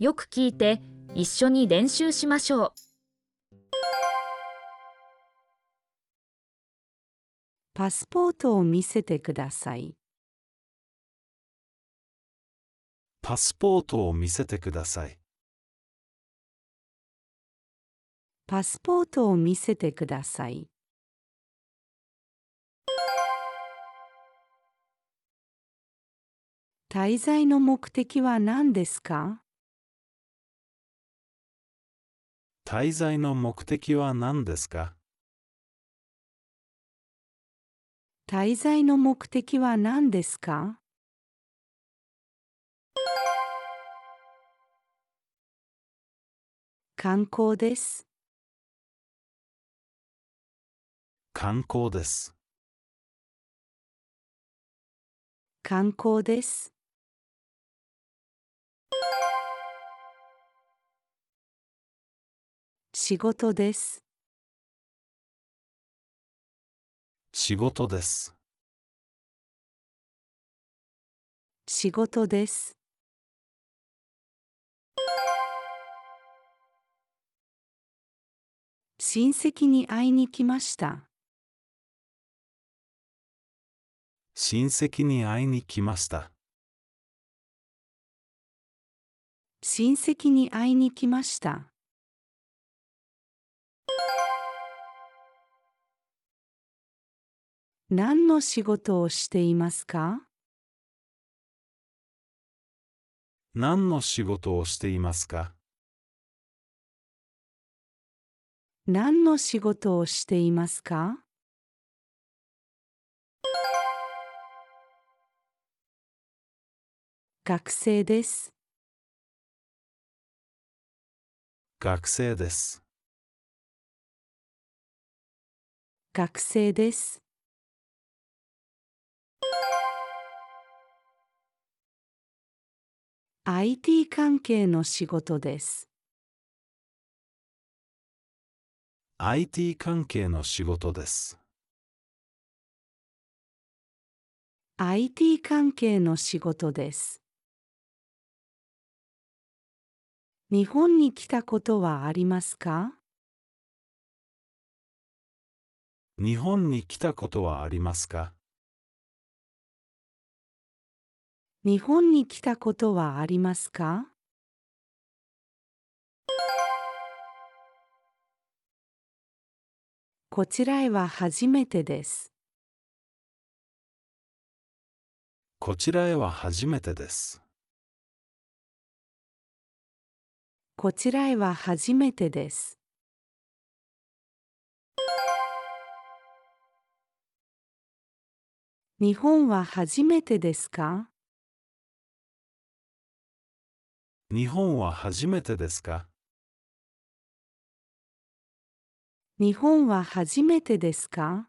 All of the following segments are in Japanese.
よく聞いて一緒に練習しましょう。パスポートを見せてください。パスポートを見せてください。パスポートを見せてください。滞在の目的は何ですか？滞在の目的は何ですか？滞在の目的は何ですか？観光です。観光です。観光です。仕事です。仕事です。仕事です。親戚に会いに来ました。親戚に会いに来ました。親戚に会いに来ました。何の仕事をしていますか？何の仕事をしていますか？何の仕事をしていますか？学生です。学生です。学生です。IT 関係の仕事です。IT 関係の仕事です。IT 関係の仕事です。日本に来たことはありますか？日本に来たことはありますか？日本に来たことはありますか？こちらへは初めてです。こちらへは初めてです。こちらへは初めてです。日本は初めてですか？日本は初めてですか？日本は初めてですか？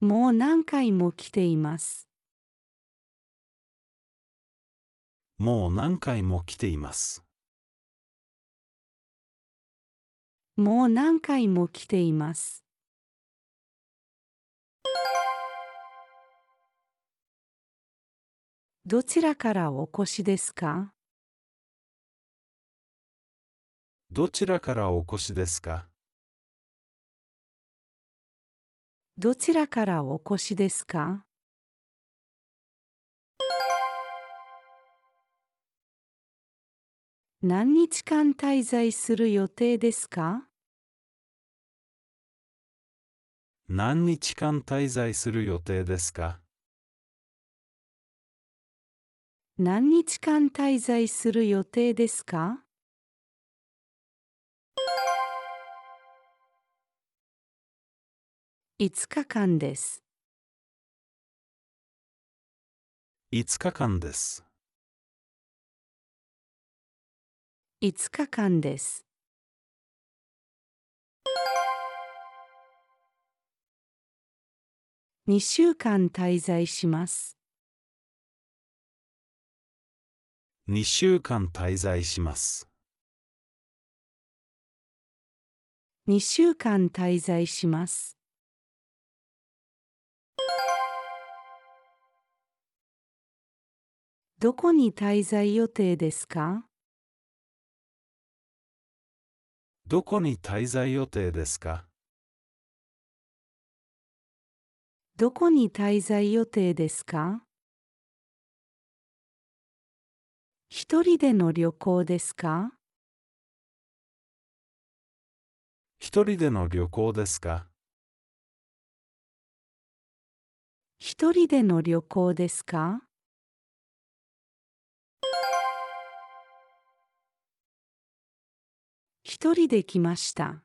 もう何回も来ています。もう何回も来ています。もう何回も来ています。どちらからお越しですか？どちらからお越しですか？どちらからお越しですか？何日間滞在する予定ですか？何日間滞在する予定ですか？何日間滞在する予定ですか？5日間です。?5 日間です。5日間です。2週間滞在します。2週間滞在します。2週間滞在します。どこに滞在予定ですか？どこに滞在予定ですか？どこに滞在予定ですか？一人での旅行ですか？一人での旅行ですか？一人での旅行ですか？一人で来ました。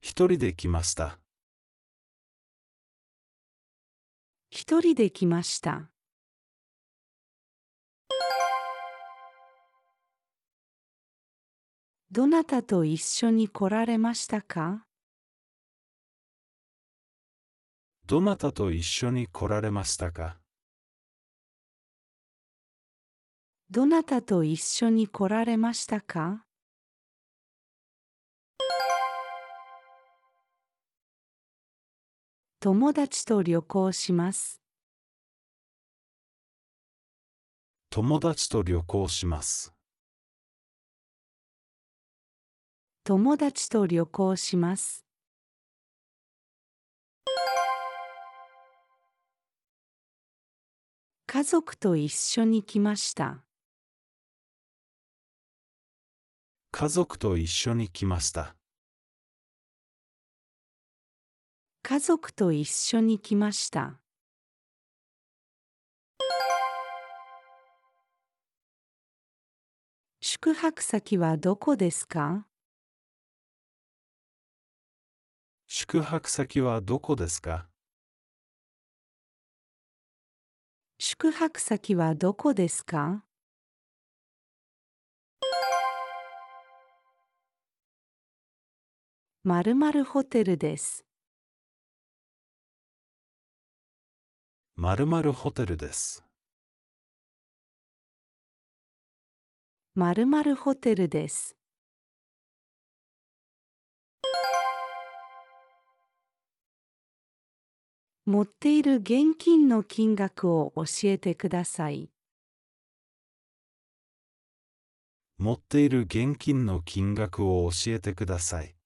一人で来ました。一人で来ました。どなたと一緒に来られましたか？どなたと一緒に来られましたか？どなたと一緒に来られましたか？友達と旅行します。友達と旅行します。友達と旅行します。家族と一緒に来ました。家族と一緒に来ました。家族と一緒に来ました。宿泊先はどこですか？宿泊先はどこですか？宿泊先はどこですか？〇〇ホテルです。〇〇ホテルです。〇〇ホテルです。持っている現金の金額を教えてください。持っている現金の金額を教えてください。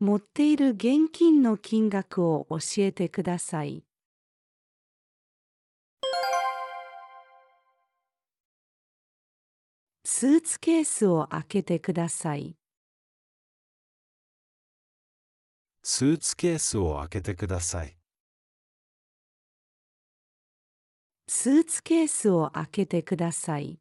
持っている現金の金額を教えてください。スーツケースを開けてください。スーツケースを開けてください。スーツケースを開けてください。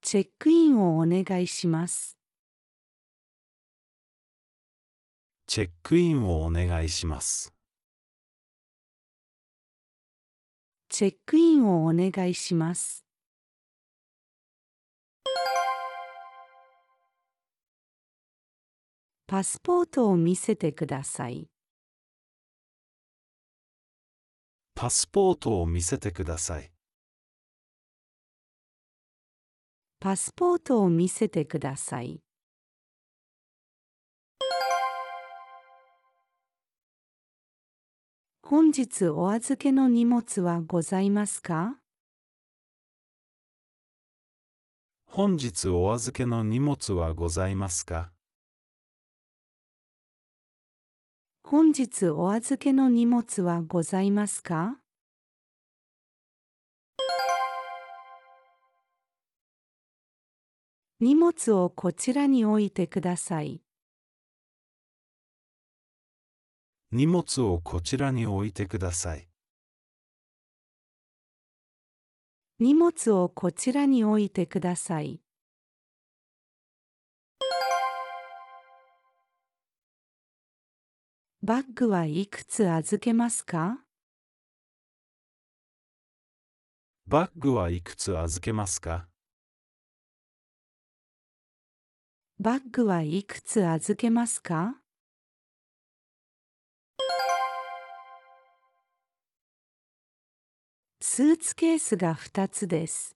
チェックインをお願いします。チェックインをお願いします。チェックインをお願いします。パスポートを見せてください。パスポートを見せてください。パスポートを見せてください。本日お預けの荷物はございますか？本日お預けの荷物はございますか？本日お預けの荷物はございますか？荷物をこちらに置いてください。荷物をこちらに置いてください。荷物をこちらに置いてください。バッグはいくつ預けますか？バッグはいくつ預けますか？バッグはいくつ預けますか？スーツケースが2つです。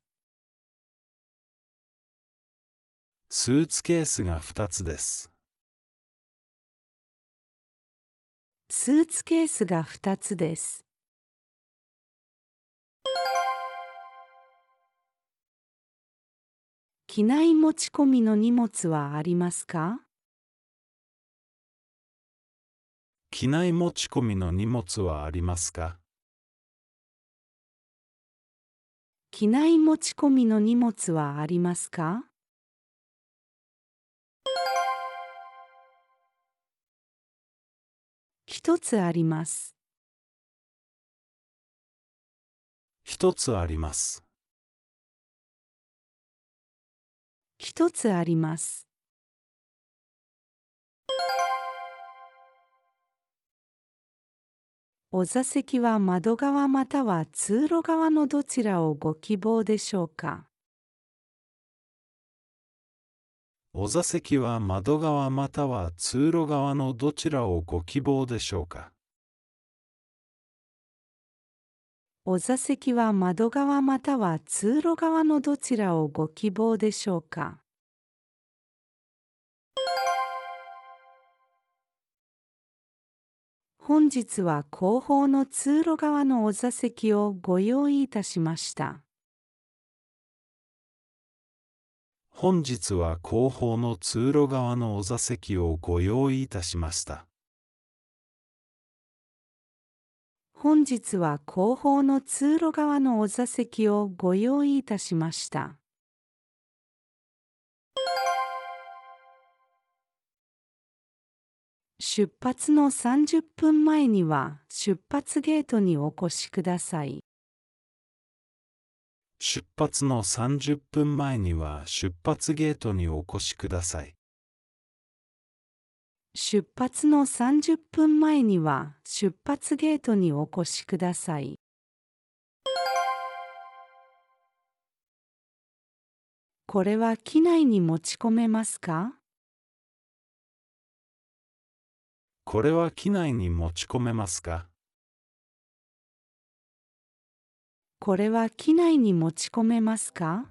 スーツケースが2つです。スーツケースが2つです。機内持ち込みの荷物はありますか？機内持ち込みの荷物はありますか？機内持ち込みの荷物はありますか？一つあります。一つあります。一つあります。お座席は窓側または通路側のどちらをご希望でしょうか？お座席は窓側または通路側のどちらをご希望でしょうか？お座席は窓側または通路側のどちらをご希望でしょうか？本日は後方の通路側のお座席をご用意いたしました。本日は後方の通路側のお座席をご用意いたしました。本日は後方の通路側のお座席をご用意いたしました。出発の30分前には出発ゲートにお越しください。出発の30分前には出発ゲートにお越しください。出発の30分前には出発ゲートにお越しください。これは機内に持ち込めますか？これは機内に持ち込めますか？これは機内に持ち込めますか？